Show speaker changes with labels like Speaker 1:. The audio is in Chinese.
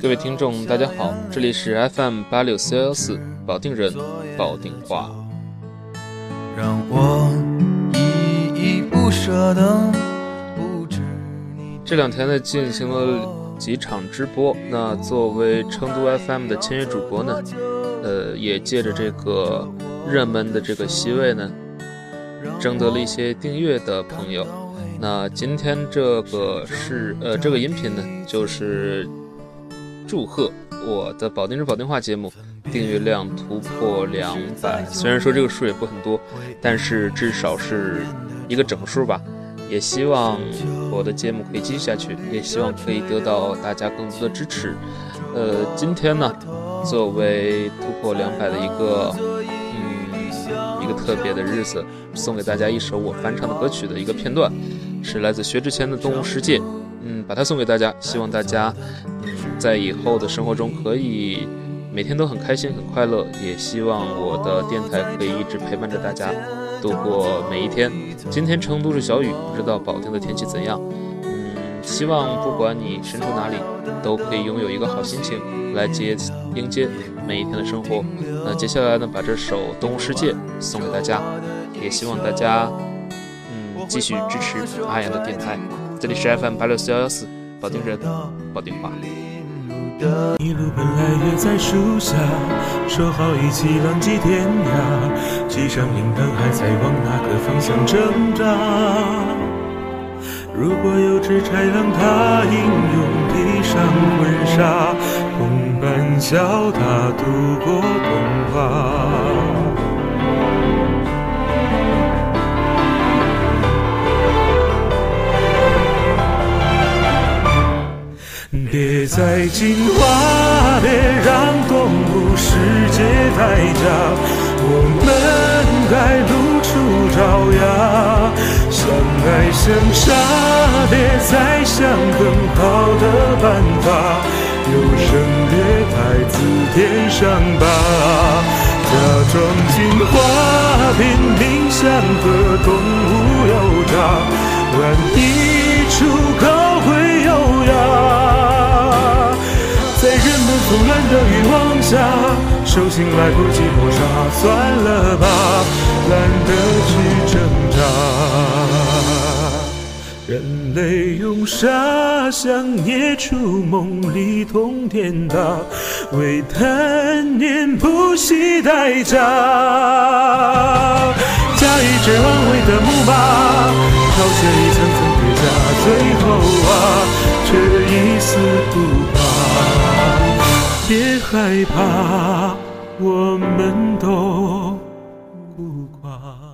Speaker 1: 各位听众，大家好，这里是 FM 八六四幺幺四保定人，保定话。让我依依不舍的不知你。这两天呢，进行了几场直播。那作为成都 FM 的签约主播呢，呃，也借着这个热门的这个席位呢，征得了一些订阅的朋友。那今天这个是呃，这个音频呢，就是祝贺我的保定人保定话节目订阅量突破两百。虽然说这个数也不很多，但是至少是一个整数吧。也希望我的节目可以继续下去，也希望可以得到大家更多的支持。呃，今天呢，作为突破两百的一个嗯一个特别的日子，送给大家一首我翻唱的歌曲的一个片段。是来自薛之谦的《动物世界》，嗯，把它送给大家，希望大家，嗯，在以后的生活中可以每天都很开心、很快乐，也希望我的电台可以一直陪伴着大家度过每一天。今天成都是小雨，不知道保定的天气怎样？嗯，希望不管你身处哪里，都可以拥有一个好心情来接迎接每一天的生活。那接下来呢，把这首《动物世界》送给大家，也希望大家。嗯继续支持阿阳的电台，这里是 FM 八六四幺幺四，保定人，保定话。一路本来约在树下，说好一起浪迹天涯，系上铃铛还在往哪个方向挣扎？如果有只豺狼，它英勇披上婚纱，同伴笑他度过童话。别再进化，别让动物世界代价，我们该露出爪牙，相爱相杀，别再想更好的办法，有生略太自舔伤疤，假装进化，拼命想和动物有差，万一出口下，手心来不及抹杀，算了吧，懒得去挣扎。人类用沙想捏出梦里通天塔，为贪念不惜代价。驾驭这昂贵的木马，挑选一层层别害怕，我们都孤寡。